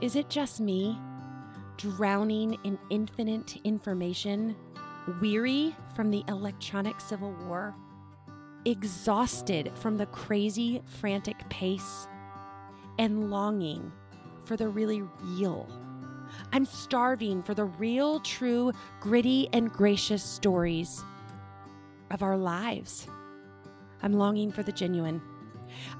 Is it just me, drowning in infinite information, weary from the electronic civil war, exhausted from the crazy, frantic pace, and longing for the really real? I'm starving for the real, true, gritty, and gracious stories of our lives. I'm longing for the genuine.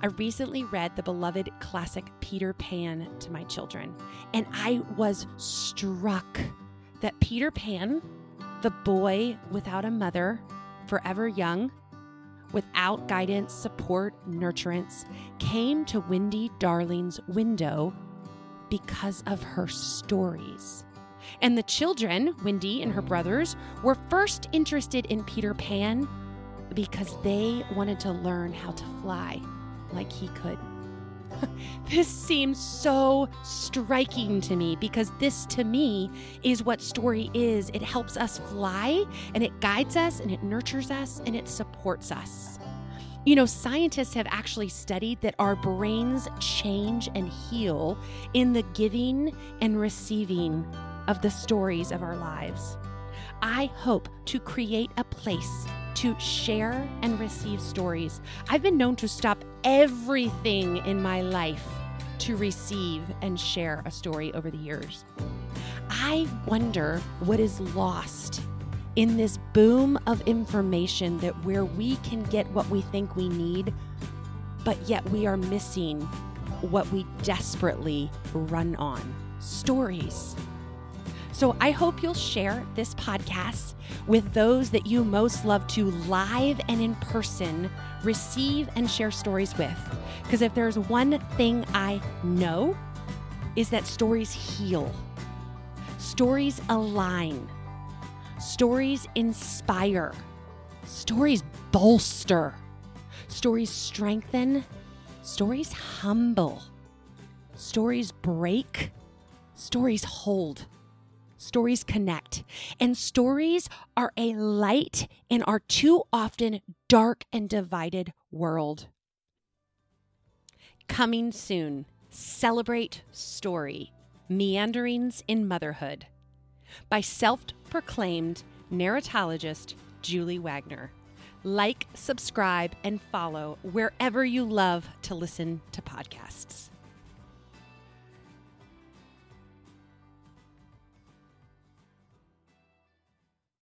I recently read the beloved classic Peter Pan to my children, and I was struck that Peter Pan, the boy without a mother, forever young, without guidance, support, nurturance, came to Wendy Darling's window because of her stories. And the children, Wendy and her brothers, were first interested in Peter Pan because they wanted to learn how to fly like he could. this seems so striking to me because this, to me, is what story is. It helps us fly and it guides us and it nurtures us and it supports us. You know, scientists have actually studied that our brains change and heal in the giving and receiving of the stories of our lives. I hope to create a place to share and receive stories. I've been known to stop everything in my life to receive and share a story over the years. I wonder what is lost in this boom of information that where we can get what we think we need, but yet we are missing what we desperately run on stories. So I hope you'll share this podcast with those that you most love to live and in person receive and share stories with. Because if there's one thing I know, is that stories heal, stories align, stories inspire, stories bolster, stories strengthen, stories humble, stories break, stories hold. Stories connect, and stories are a light in our too often dark and divided world. Coming soon, celebrate story Meanderings in Motherhood by self proclaimed narratologist Julie Wagner. Like, subscribe, and follow wherever you love to listen to podcasts.